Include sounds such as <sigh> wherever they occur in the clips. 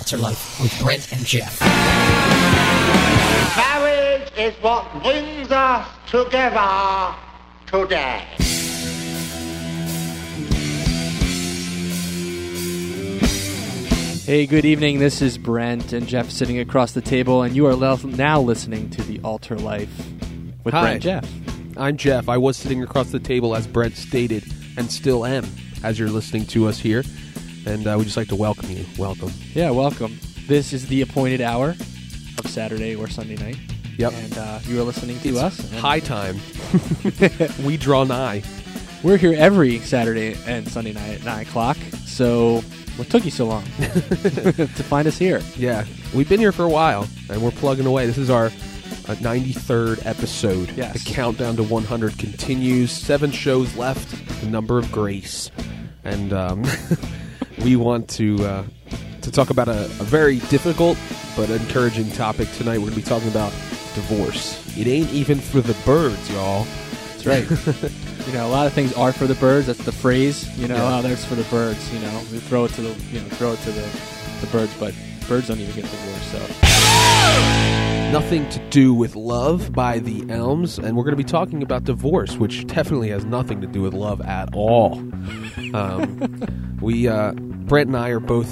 Altar Life with Brent and Geoff. Marriage is what brings us together today. Hey, good evening. This is Brent and Geoff sitting across the table, and you are le- now listening to the Altar Life with Hi. Brent and Geoff. I'm Geoff. I was sitting across the table, as Brent stated, and still am, as you're listening to us here. And uh, we'd just like to welcome you. Welcome. Yeah, welcome. This is the appointed hour of Saturday or Sunday night, Yep. and uh, you are listening to us. High time. <laughs> we draw nigh. We're here every Saturday and Sunday night at nine o'clock. So, what took you so long <laughs> to find us here? Yeah. We've been here for a while, and we're plugging away. This is our uh, 93rd episode. Yes. The countdown to 100 continues. Seven shows left, the number of grace. And um, <laughs> we want to uh, to talk about a, a very difficult but encouraging topic tonight. We're going to be talking about divorce. It ain't even for the birds, y'all. That's right. <laughs> you know, a lot of things are for the birds. That's the phrase. You know, Yeah. oh, there's for the birds. You know, we throw it to the you know throw it to the the birds, but birds don't even get divorced. So Nothing to do with love by the Elms, and we're going to be talking about divorce, which definitely has nothing to do with love at all. Um, <laughs> we, uh, Brent and I, are both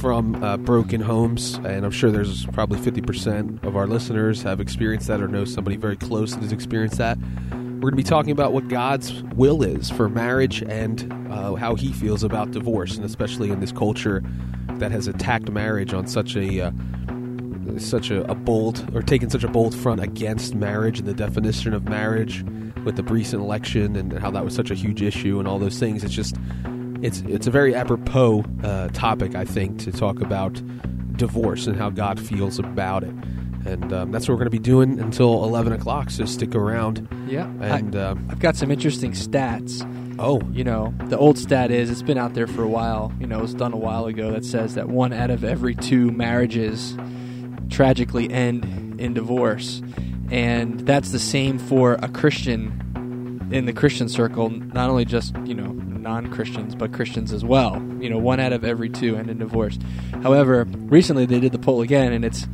from uh, broken homes, and I'm sure there's probably 50% of our listeners have experienced that or know somebody very close that has experienced that. We're going to be talking about what God's will is for marriage and uh, how He feels about divorce, and especially in this culture that has attacked marriage on such a uh, such a, a bold or taken such a bold front against marriage and the definition of marriage with the recent election and how that was such a huge issue and all those things. It's just it's it's a very apropos uh, topic, I think, to talk about divorce and how God feels about it. And um, that's what we're going to be doing until eleven o'clock. So stick around. yeah, And I, um, I've got some interesting stats. oh, You know, the old stat is it's been out there for a while. You know, it was done a while ago that says that one out of every two marriages tragically end in divorce, and that's the same for a Christian in the Christian circle. Not only just you know non-Christians, but Christians as well. You know, one out of every two end in divorce. However, recently they did the poll again, and it's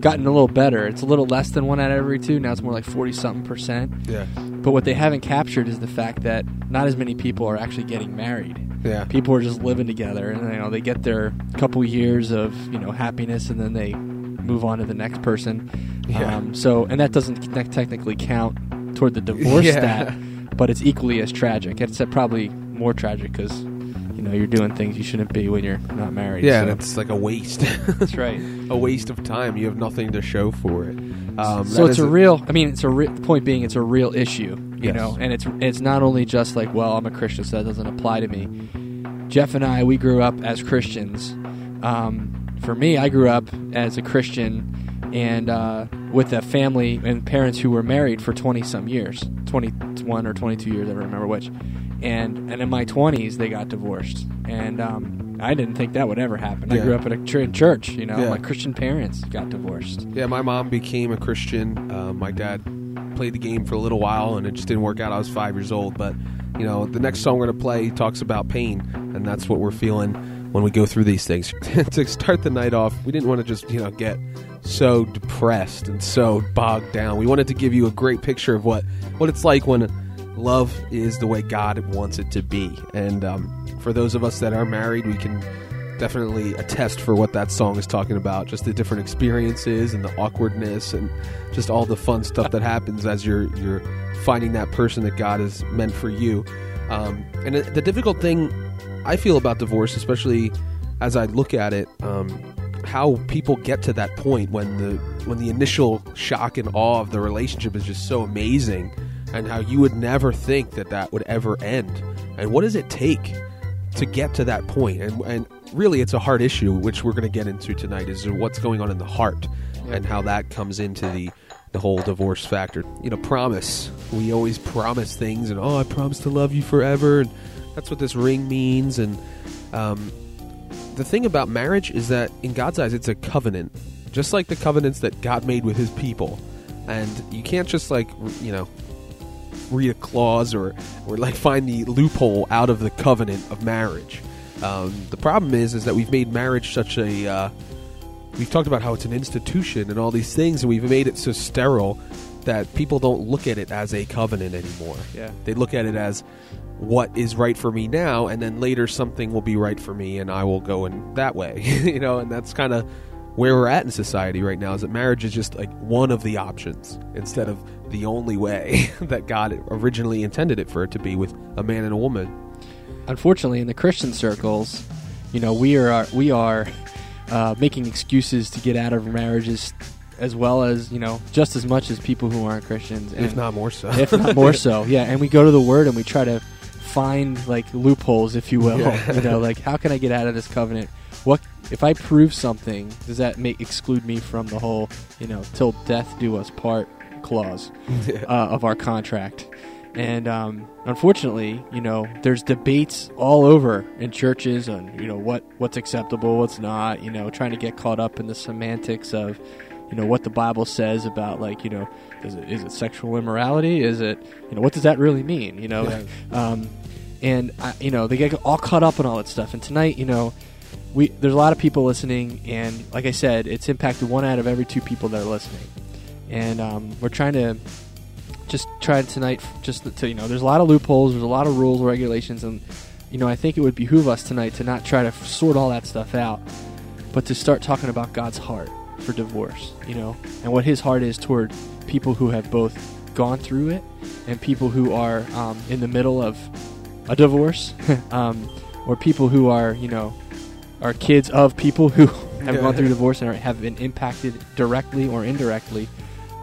gotten a little better. It's a little less than one out of every two. Now it's more like forty something percent. yeah, But what they haven't captured is the fact that not as many people are actually getting married. yeah, People are just living together, and you know they get their couple years of you know happiness, and then they move on to the next person. Yeah. Um, so, and that doesn't te- technically count toward the divorce <laughs> Yeah. stat, but it's equally as tragic. It's uh, probably more tragic because you know you're doing things you shouldn't be when you're not married. yeah. so. It's like a waste, <laughs> that's right. a waste of time. You have nothing to show for it. Um, so it's a real. I mean, it's a re- the point being, it's a real issue, you Yes. know, and it's it's not only just like, well, I'm a Christian, so that doesn't apply to me. Geoff and I, we grew up as Christians. Um, for me, I grew up as a Christian and uh, with a family and parents who were married for 20 some years 21 or 22 years, I don't remember which. And, and in my 20s, they got divorced. And um, I didn't think that would ever happen. I grew up at a ch- in church, you know, Yeah. my Christian parents got divorced. Yeah, my mom became a Christian. Uh, my dad played the game for a little while, and it just didn't work out. I was five years old, but you know, the next song we're gonna play talks about pain, and that's what we're feeling when we go through these things. <laughs> to start the night off, we didn't want to just you know get so depressed and so bogged down. We wanted to give you a great picture of what what it's like when love is the way God wants it to be. And um, for those of us that are married, we can definitely attest for what that song is talking about just the different experiences and the awkwardness and just all the fun stuff that happens as you're you're finding that person that God has meant for you um, and the difficult thing I feel about divorce especially as I look at it um, how people get to that point when the when the initial shock and awe of the relationship is just so amazing and how you would never think that that would ever end. And what does it take to get to that point? And and really it's a hard issue which we're going to get into tonight is what's going on in the heart and how that comes into the the whole divorce factor. You know promise. We always promise things and oh i promise to love you forever. And that's what this ring means and um, the thing about marriage is that in god's eyes it's a covenant just like the covenants that god made with his people and you can't just like you know read a clause or or like find the loophole out of the covenant of marriage. Um, the problem is is that we've made marriage such a uh, we've talked about how it's an institution and all these things, and we've made it so sterile that people don't look at it as a covenant anymore. Yeah. They look at it as what is right for me now, and then later something will be right for me, and I will go in that way. <laughs> you know, and that's kind of where we're at in society right now. Is that marriage is just like one of the options instead of the only way <laughs> that God originally intended it for it to be with a man and a woman. unfortunately, in the Christian circles, you know, we are we are uh, making excuses to get out of marriages, as well as you know, just as much as people who aren't Christians, if not more so. if not more so. <laughs> Yeah, and we go to the Word and we try to find like loopholes, if you will. Yeah. you know, like how can I get out of this covenant? What if I prove something? Does that make exclude me from the whole, you know, till death do us part clause uh, of our contract? And um, unfortunately, you know, there's debates all over in churches on you know what what's acceptable, what's not. You know, trying to get caught up in the semantics of you know what the Bible says about like you know is it is it sexual immorality? Is it you know what does that really mean? You know, um, and I, you know they get all caught up in all that stuff. And tonight, you know, we there's a lot of people listening, and like I said, it's impacted one out of every two people that are listening. And um, we're trying to just try tonight, just to you know, there's a lot of loopholes, there's a lot of rules, regulations, and you know, I think it would behoove us tonight to not try to sort all that stuff out, but to start talking about God's heart for divorce, you know, and what His heart is toward people who have both gone through it and people who are um, in the middle of a divorce, <laughs> um, or people who are, you know, are kids of people who <laughs> have gone through divorce and are, have been impacted directly or indirectly.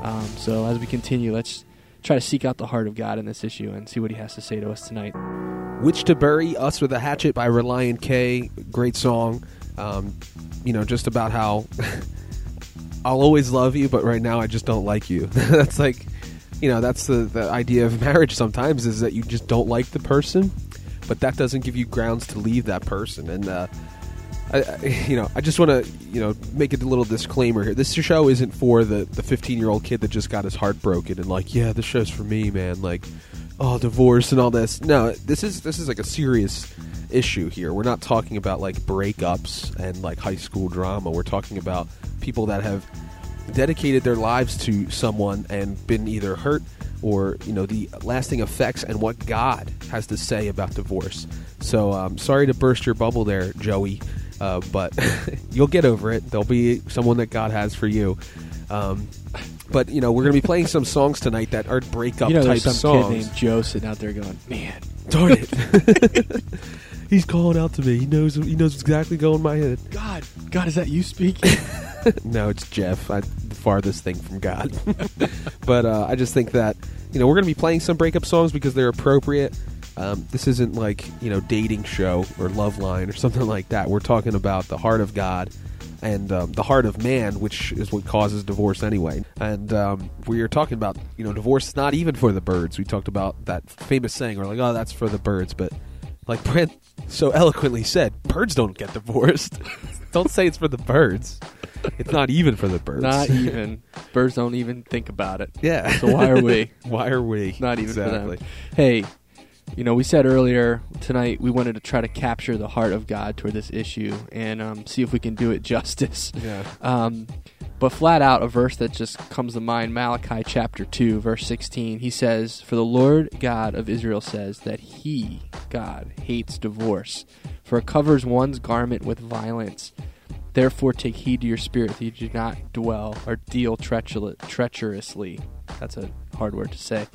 Um, so as we continue, let's try to seek out the heart of God in this issue and see what He has to say to us tonight. Which to Bury, Us with a Hatchet by Relient K. Great song. Um, you know, just about how <laughs> I'll always love you, but right now I just don't like you. <laughs> that's like, you know, that's the, the idea of <laughs> marriage sometimes is that you just don't like the person, but that doesn't give you grounds to leave that person. And, uh, I, I, <laughs> you know, I just want to, you know, make a little disclaimer here. This show isn't for the the 15 year old kid that just got his heart broken and like, yeah, this show's for me, man. Like, oh, divorce and all this. No, this is this is like a serious issue here. We're not talking about like breakups and like high school drama. We're talking about people that have dedicated their lives to someone and been either hurt or you know the lasting effects and what God has to say about divorce. So um, sorry to burst your bubble there, Joey, uh, but <laughs> you'll get over it. There'll be someone that God has for you. Um, but you know we're going to be playing some songs tonight that are breakup you know, type some songs. kid named Joe sitting out there going, "Man, Darn it! <laughs> <laughs> He's calling out to me. He knows. He knows exactly going in my head. God, God, is that you speaking?" <laughs> no, it's Geoff. I, the farthest thing from God. <laughs> but uh, I just think that you know we're going to be playing some breakup songs because they're appropriate. Um, this isn't like you know dating show or love line or something like that. We're talking about the heart of God and um, the heart of man, which is what causes divorce anyway. And um, we are talking about you know divorce is not even for the birds. We talked about that famous saying. We're like, oh, that's for the birds, but like Brent so eloquently said, birds don't get divorced. <laughs> don't say it's for the birds. It's not even for the birds. Not <laughs> even. Birds don't even think about it. Yeah. So why are we? <laughs> Why are we? Not even exactly. for them. Hey, you know, we said earlier tonight we wanted to try to capture the heart of God toward this issue and um, see if we can do it justice. Yeah. Um, but flat out, a verse that just comes to mind Malachi chapter 2, verse 16. He says, For the Lord God of Israel says that He, God, hates divorce, for it covers one's garment with violence. Therefore, take heed to your spirit that you do not dwell or deal treacherously. That's a hard word to say.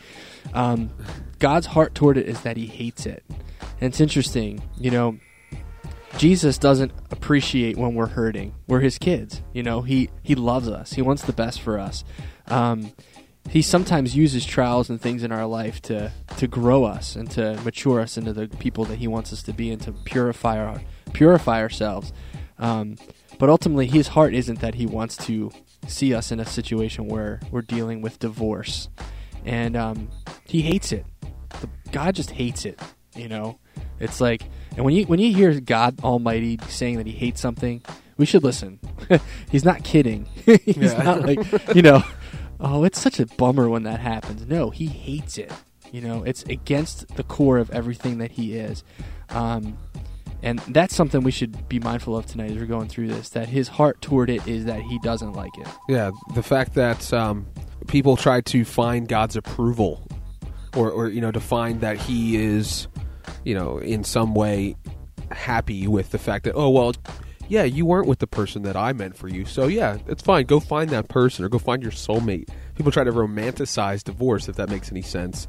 Um, God's heart toward it is that He hates it. And it's interesting, you know, Jesus doesn't appreciate when we're hurting. We're his kids. You know, he he loves us. He wants the best for us. Um, he sometimes uses trials and things in our life to to grow us and to mature us into the people that he wants us to be and to purify our purify ourselves. Um, but ultimately, his heart isn't that he wants to see us in a situation where we're dealing with divorce, and um, he hates it. God just hates it. You know, it's like, and when you when you hear God Almighty saying that He hates something, we should listen. <laughs> He's not kidding. <laughs> He's Yeah. not like you know, oh, it's such a bummer when that happens. No, He hates it. You know, it's against the core of everything that He is. Um, And that's something we should be mindful of tonight as we're going through this. That his heart toward it is that he doesn't like it. Yeah, the fact that um, people try to find God's approval, or, or you know, to find that He is, you know, in some way happy with the fact that oh well, yeah, you weren't with the person that I meant for you, so yeah, it's fine. Go find that person or go find your soulmate. People try to romanticize divorce, if that makes any sense.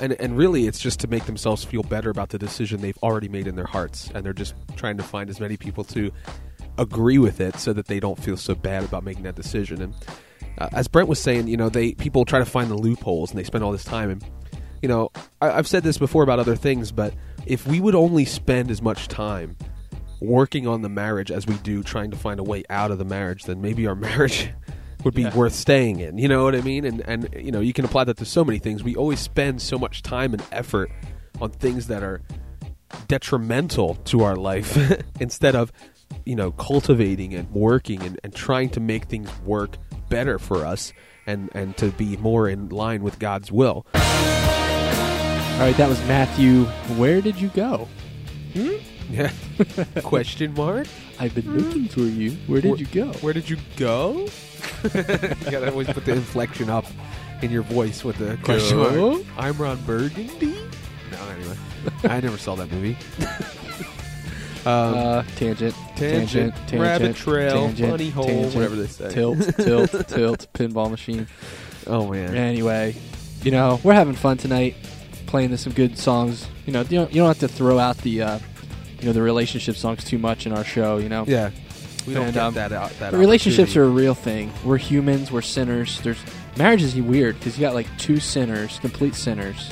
And, and really, it's just to make themselves feel better about the decision they've already made in their hearts, and they're just trying to find as many people to agree with it so that they don't feel so bad about making that decision. And uh, as Brent was saying, you know, they people try to find the loopholes and they spend all this time. And you know, I, I've said this before about other things, but if we would only spend as much time working on the marriage as we do trying to find a way out of the marriage, then maybe our <laughs> marriage would be Yeah. worth staying in. You know what I mean? And and you know, you can apply that to so many things. We always spend so much time and effort on things that are detrimental to our life <laughs> instead of you know cultivating and working and, and trying to make things work better for us and and to be more in line with god's will All right, that was Matthew. Where did you go? yeah <laughs> question mark I've been looking for you. Where did Where- you go? where did you go <laughs> you gotta always put the inflection up in your voice with the question Go? mark i'm ron burgundy no anyway <laughs> i never saw that movie um, Uh, tangent, Tangent, tangent, rabbit trail, tangent, bunny hole, tangent, whatever they say. Tilt, tilt, tilt, pinball machine. oh man Anyway, you know we're having fun tonight, playing some good songs. You know, you don't, you don't have to throw out the, uh, you know, the relationship songs too much in our show. You know, yeah we don't And, get um, that out that relationships are a real thing. We're humans. We're sinners. There's marriage is weird because you got like two sinners, complete sinners,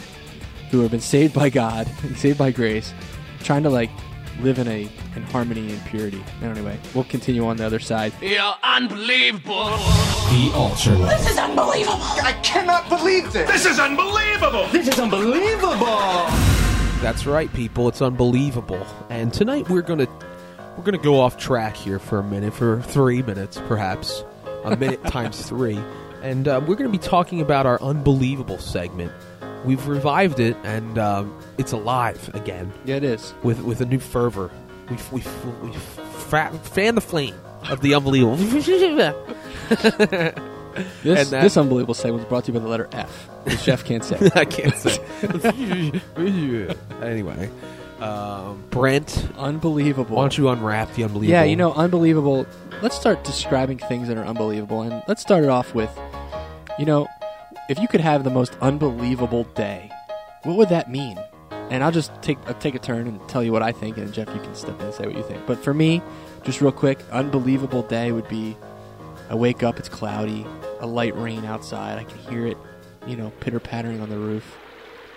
who have been saved by God, and <laughs> saved by grace, trying to like live in a in harmony and purity. Anyway, we'll continue on the other side. You unbelievable. The Altar This is unbelievable. I cannot believe this. This is unbelievable! This is unbelievable. That's right, people. It's unbelievable. And tonight we're gonna we're gonna go off track here for a minute, for three minutes, perhaps a minute <laughs> times three, and uh, we're gonna be talking about our unbelievable segment. We've revived it, and um, it's alive again Yeah, it is. with with a new fervor. We've we've, we've fa- fanned the flame of the unbelievable. <laughs> This And that- this unbelievable segment was brought to you by the letter F, which Geoff can't say. <laughs> I can't say. <laughs> anyway, um, Brent, unbelievable. why don't you unwrap the unbelievable? Yeah, you know, unbelievable. Let's start describing things that are unbelievable, and let's start it off with, you know, if you could have the most unbelievable day, what would that mean? And I'll just take I'll take a turn and tell you what I think, and Geoff, you can step in and say what you think. But for me, just real quick, unbelievable day would be, I wake up, it's cloudy, a light rain outside, I can hear it, you know, pitter pattering on the roof.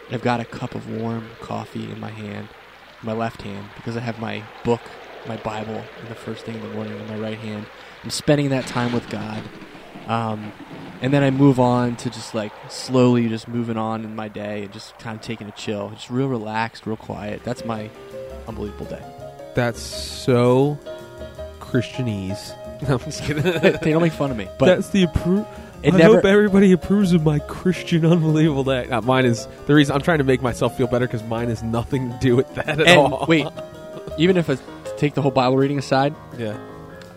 I've got a cup of warm coffee in my hand, my left hand, because I have my book, my Bible, in the first thing in the morning in my right hand. I'm spending that time with God. Um, and then I move on to just like slowly just moving on in my day and just kind of taking a chill. Just real relaxed, real quiet. That's my unbelievable day. That's so Christianese. <laughs> No, I'm just kidding. <laughs> they don't make fun of me. But That's the approve. I never- hope everybody approves of my Christian unbelievable day. Uh, mine is the reason I'm trying to make myself feel better because mine has nothing to do with that at and all. wait, even if I take the whole Bible reading aside, yeah,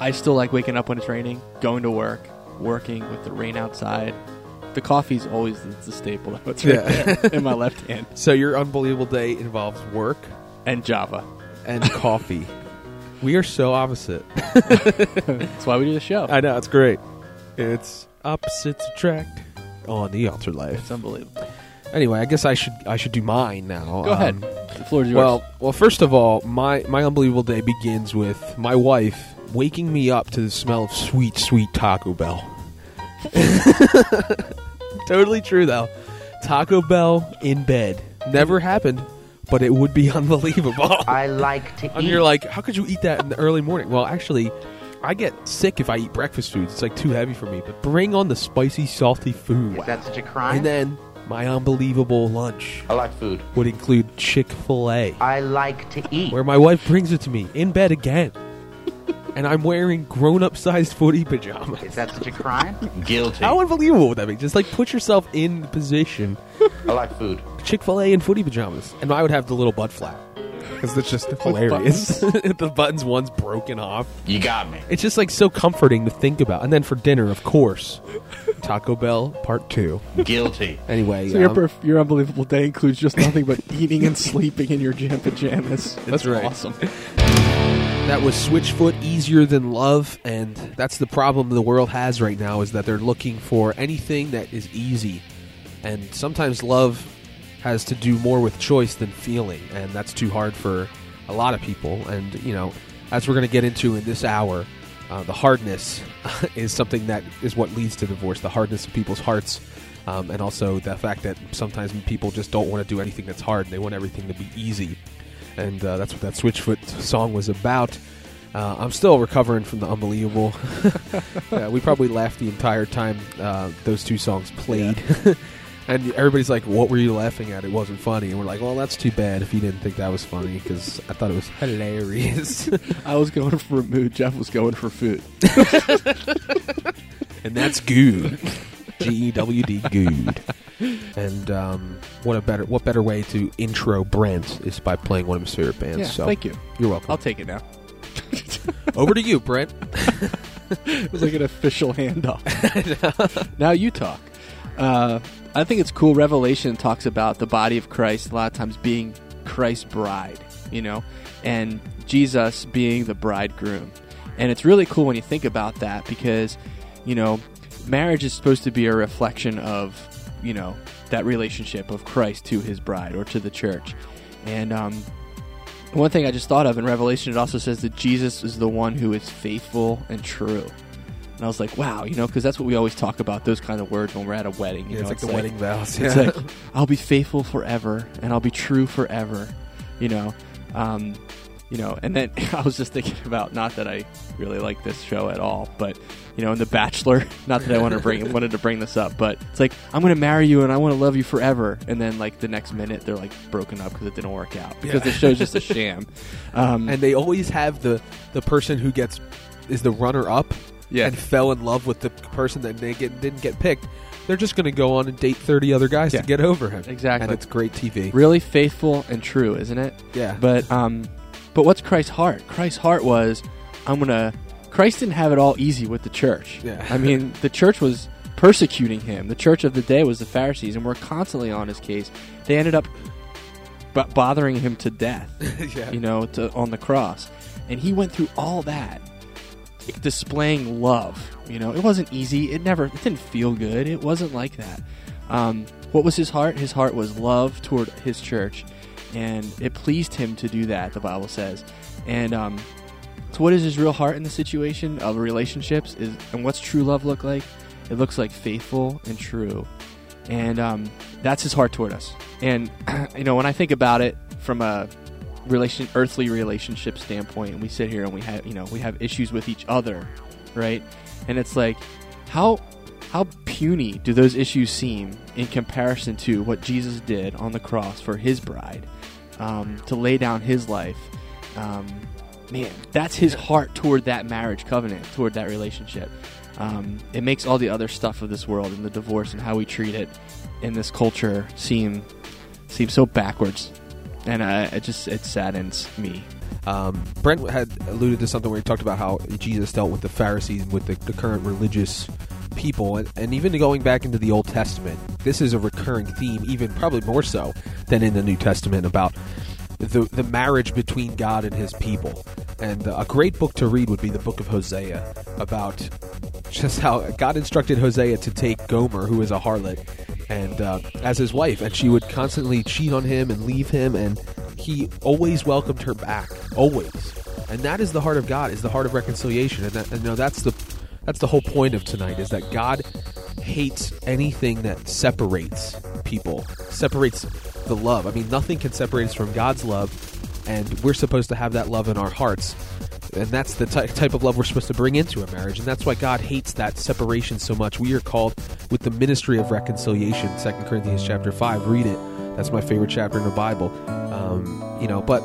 I still like waking up when it's raining, going to work, working with the rain outside. The coffee's always the, the staple. <laughs> That's right Yeah. there in my left hand. <laughs> so your unbelievable day involves work And Java. and <laughs> coffee. We are so opposite. That's why we do the show. I know it's great. It's opposites attract on the altar life. It's unbelievable. Anyway, I guess I should I should do mine now. Go ahead. Um, The floor is yours. Well, well, first of all, my my unbelievable day begins with my wife waking me up to the smell of sweet, sweet Taco Bell. <laughs> totally true though. Taco Bell in bed never happened, but it would be <laughs> unbelievable. I like to eat. and eat. you're like, how could you eat that in the early morning? Well, actually, I get sick if I eat breakfast foods. It's like too heavy for me. But bring on the spicy, salty food. Is that such a crime? And then my unbelievable lunch I like food. would include Chick Fil A I like to eat. where my wife brings it to me in bed again. And I'm wearing grown up sized footy pajamas. Is that such a crime? Guilty. How unbelievable would that be? Just like put yourself in the position I like food. Chick fil A in footy pajamas. And I would have the little butt flap. because it's just hilarious. <laughs> the buttons one's broken off. You got me. It's just like so comforting to think about. And then for dinner, of course, Taco Bell Part Two. Guilty. <laughs> Anyway, So your um, perf- your unbelievable day includes just nothing but eating and sleeping in your gym pajamas. That's right. awesome. <laughs> That was Switchfoot Easier Than Love, and that's the problem the world has right now is that they're looking for anything that is easy. And sometimes love has to do more with choice than feeling, and that's too hard for a lot of people. And, you know, as we're going to get into in this hour, uh, the hardness <laughs> is something that is what leads to divorce, the hardness of people's hearts. Um, and also the fact that sometimes people just don't want to do anything that's hard and they want everything to be easy and uh, that's what that Switchfoot song was about. Uh, I'm still recovering from the unbelievable. <laughs> yeah, we probably laughed the entire time uh, those two songs played. <laughs> and everybody's like, "What were you laughing at? It wasn't funny." And we're like, "Well, that's too bad if you didn't think that was funny because I thought it was hilarious." <laughs> I was going for a mood. Geoff was going for food. and that's good. G E W D <laughs> good. And um, what a better what better way to intro Brent is by playing one of his favorite bands. Yeah, so thank you. You're welcome. I'll take it now. <laughs> Over to you, Brent. It <laughs> was like an official handoff. now you talk. Uh, I think it's cool. Revelation talks about the body of Christ a lot of times being Christ's bride, you know, and Jesus being the bridegroom. And it's really cool when you think about that because, you know, marriage is supposed to be a reflection of, you know, that relationship of Christ to his bride or to the church. And um, one thing I just thought of in Revelation, it also says that Jesus is the one who is faithful and true. And I was like, wow, you know, because that's what we always talk about, those kind of words when we're at a wedding. You Yeah, know, it's like the wedding vows. It's like, I'll be faithful forever and I'll be true forever, you know. Um, you know, and then <laughs> I was just thinking about not that I really like this show at all, but you know, in The Bachelor, <laughs> not that I want to bring <laughs> wanted to bring this up, but it's like I'm going to marry you and I want to love you forever, and then like the next minute they're like broken up because it didn't work out because Yeah. the show's just a sham. Um, and they always have the the person who gets is the runner up Yeah. and fell in love with the person that they get, didn't get picked. They're just going to go on and date 30 other guys Yeah. to get over him. Exactly. And it's great TV. really faithful and true, isn't it? Yeah. But um, but what's Christ's heart? Christ's heart was, I'm gonna. Christ didn't have it all easy with the church. Yeah. I mean, the church was persecuting him. The church of the day was the Pharisees, and were constantly on his case. They ended up b- bothering him to death. <laughs> yeah. You know, to, on the cross, and he went through all that, displaying love. You know, it wasn't easy. It never. It didn't feel good. It wasn't like that. Um, what was his heart? His heart was love toward his church, and it pleased him to do that. The Bible says, and um, so what is his real heart in the situation of relationships? Is and what's true love look like? It looks like faithful and true, and um, that's his heart toward us. And <clears throat> you know, when I think about it from a relation earthly relationship standpoint and we sit here and we have you know we have issues with each other right and it's like how how puny do those issues seem in comparison to what jesus did on the cross for his bride um, to lay down his life um, man that's his heart toward that marriage covenant toward that relationship um, it makes all the other stuff of this world and the divorce and how we treat it in this culture seem seem so backwards and it just it saddens me. Um, Brent had alluded to something where he talked about how Jesus dealt with the Pharisees with the, the current religious people, and, and even going back into the Old Testament, this is a recurring theme, even probably more so than in the New Testament about the the marriage between God and His people. And uh, a great book to read would be the Book of Hosea about just how God instructed Hosea to take Gomer, who is a harlot, and uh, as his wife, and she would constantly cheat on him and leave him, and he always welcomed her back, always. And that is the heart of God, is the heart of reconciliation, and, that, and you know that's the that's the whole point of tonight is that God hates anything that separates people, separates the love. I mean, nothing can separate us from God's love, and we're supposed to have that love in our hearts. And that's the ty- type of love we're supposed to bring into a marriage, and that's why God hates that separation so much. We are called with the ministry of reconciliation. Second Corinthians chapter five. Read it. That's my favorite chapter in the Bible. Um, you know, but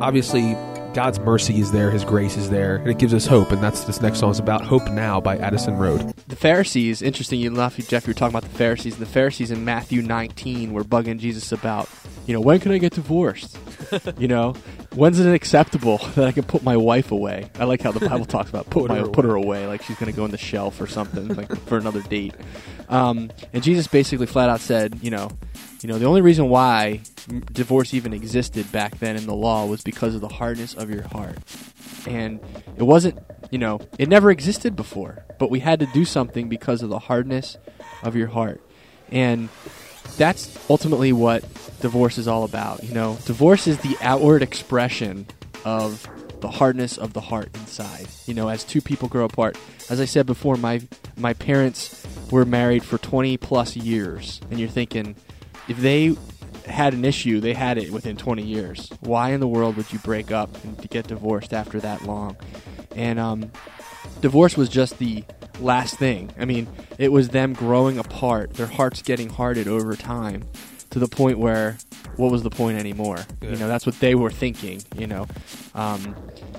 obviously God's mercy is there, His grace is there, and it gives us hope. And that's this next song is about hope now by Addison Road. The Pharisees, interesting enough, Geoff, you were talking about the Pharisees. The Pharisees in Matthew 19 were bugging Jesus about, you know, when can I get divorced? <laughs> you know, When's it acceptable <laughs> that I can put my wife away? I like how the Bible <laughs> talks about put, Put my her put her away, like she's going to go in the shelf or something, like for another date. Um, and Jesus basically flat out said, you know, you know, the only reason why divorce even existed back then in the law was because of the hardness of your heart, and it wasn't, you know, it never existed before, but we had to do something because of the hardness of your heart, and that's ultimately what divorce is all about. You know, divorce is the outward expression of the hardness of the heart inside. You know, as two people grow apart. As I said before, my my parents were married for 20 plus years, and you're thinking if they had an issue, they had it within 20 years. Why in the world would you break up and get divorced after that long? And um, divorce was just the last thing. I mean, it was them growing apart, their hearts getting hardened over time to the point where what was the point anymore? You know, that's what they were thinking, you know. Um,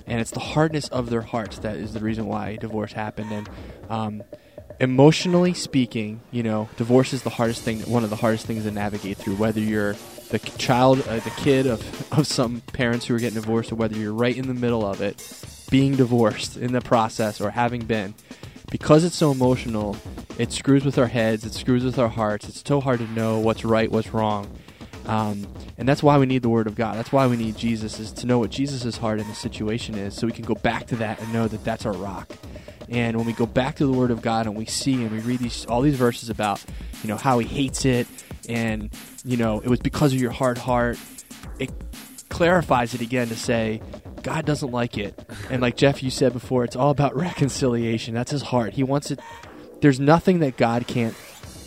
and it's the hardness of their hearts that is the reason why divorce happened. And um, emotionally speaking, you know, divorce is the hardest thing, one of the hardest things to navigate through, whether you're the child, uh, the kid of, <laughs> of some parents who are getting divorced, or whether you're right in the middle of it, being divorced in the process or having been. Because it's so emotional, it screws with our heads, it screws with our hearts. It's so hard to know what's right, what's wrong. Um, and that's why we need the Word of God. That's why we need Jesus, is to know what Jesus' heart in the situation is, so we can go back to that and know that that's our rock. And when we go back to the Word of God and we see and we read these all these verses about, you know, how He hates it, and you know, it was because of your hard heart. It clarifies it again to say, God doesn't like it. And like Geoff, you said before, it's all about <laughs> reconciliation. That's His heart. He wants it. There's nothing that God can't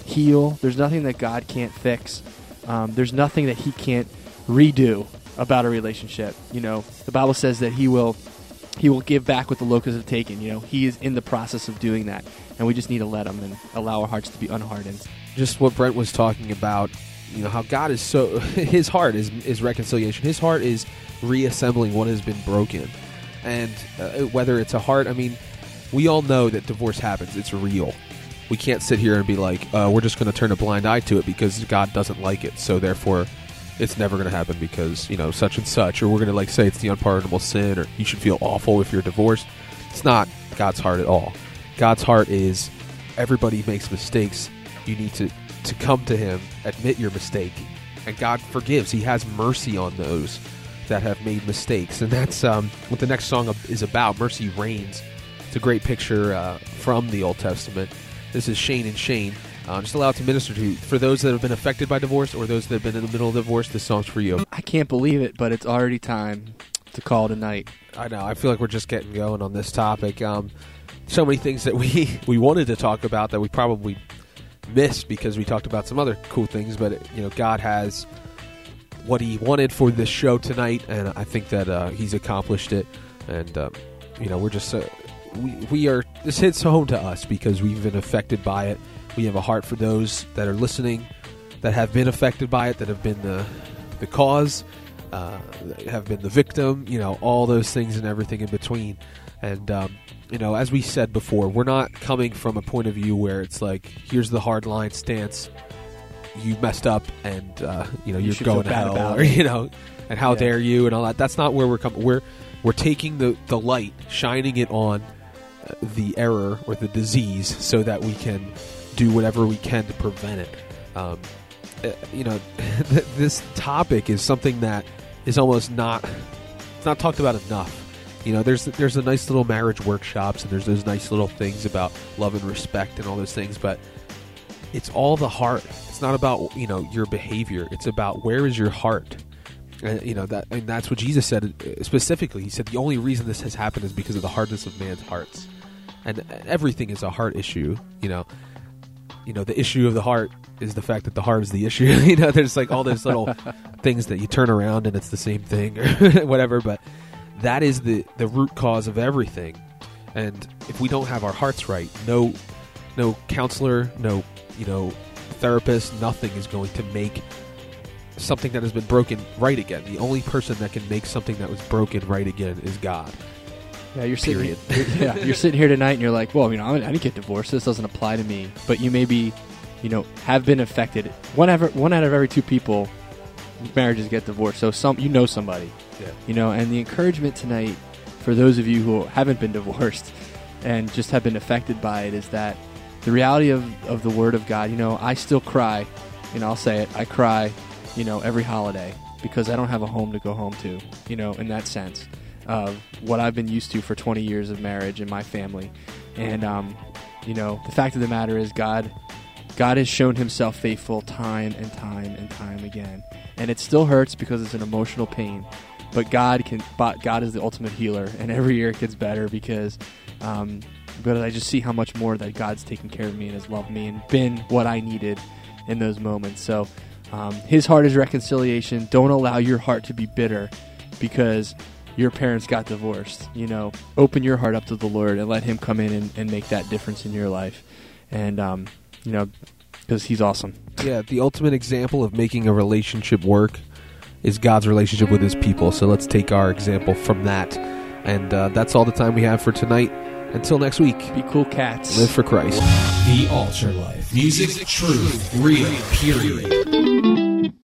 heal. There's nothing that God can't fix. Um, there's nothing that He can't redo about a relationship. You know, the Bible says that He will He will give back what the locusts have taken. You know, He is in the process of doing that, and we just need to let Him and allow our hearts to be unhardened. just what Brent was talking about, you know, how God is so <laughs> his heart is is reconciliation. His heart is reassembling what has been broken. And uh, whether it's a heart, I mean, we all know that divorce happens. It's real. We can't sit here and be like, uh, we're just going to turn a blind eye to it because God doesn't like it. So therefore, it's never going to happen because, you know, such and such. Or we're going to like say it's the unpardonable sin or you should feel awful if you're divorced. It's not God's heart at all. God's heart is everybody makes mistakes. You need to, to come to Him, admit your mistake, and God forgives. He has mercy on those that have made mistakes, and that's um, what the next song is about. Mercy reigns. It's a great picture uh, from the Old Testament. This is Shane and Shane. Uh, just allow it to minister to you. For those that have been affected by divorce or those that have been in the middle of divorce, this song's for you. I can't believe it, but it's already time to call tonight. I know. I feel like we're just getting going on this topic. Um, so many things that we <laughs> we wanted to talk about that we probably missed because we talked about some other cool things. But you know, God has what He wanted for this show tonight, and I think that uh, He's accomplished it. And um, you know, we're just uh, we we are this hits home to us because we've been affected by it. We have a heart for those that are listening, that have been affected by it, that have been the the cause, uh, have been the victim. You know, all those things and everything in between. And um, you know, as we said before, we're not coming from a point of view where it's like, here's the hard line stance. You messed up, and uh, you know You you're should going to hell, or <laughs> you know, and how Yeah. dare you, and all that. That's not where we're coming. We're we're taking the the light, shining it on uh, the error or the disease, so that we can do whatever we can to prevent it. Um, uh, you know, <laughs> this topic is something that is almost not not talked about enough. You know, there's there's a nice little marriage workshops and there's those nice little things about love and respect and all those things, but it's all the heart. It's not about you know your behavior. It's about where is your heart. And, you know that, and that's what Jesus said uh, specifically. He said the only reason this has happened is because of the hardness of man's hearts, and uh, everything is a heart issue. You know, you know the issue of the heart is the fact that the heart is the <laughs> issue. you know, there's like all those little <laughs> things that you turn around and it's the same thing or <laughs> whatever. But that is the the root cause of everything. And if we don't have our hearts right, no no counselor, no you know therapist, nothing is going to make something that has been broken right again. The only person that can make something that was broken right again is God. Yeah, you're sitting. Period. You're, <laughs> yeah, you're sitting here tonight, and you're like, "Well, you know, I didn't get divorced. This doesn't apply to me." But you maybe, you know, have been affected. One ever, one out of every two people, marriages get divorced. So some, you know, somebody Yeah. You know, and the encouragement tonight for those of you who haven't been <laughs> divorced and just have been affected by it is that the reality of, of the Word of God, you know, I still cry, you know, I'll say it, I cry, you know, every holiday because I don't have a home to go home to, you know, in that sense of what I've been used to for 20 years of marriage and my family. And, um, you know, the fact of the matter is God God has shown himself faithful time and time and time again. And it still hurts because it's an emotional pain. But God can but God is the ultimate healer and every year it gets better because um, but I just see how much more that God's taken care of me and has loved me and been what I needed in those moments. So um, his heart is reconciliation. Don't allow your heart to be bitter because your parents got divorced. You know, open your heart up to the Lord and let Him come in and, and make that difference in your life. And, um, you know, because He's awesome. Yeah, the ultimate example of making a relationship work is God's relationship with His people. So let's take our example from that. And uh, that's all the time we have for tonight. Until next week, Be cool cats. live for Christ. The Altar Life. Music, truth, real, period.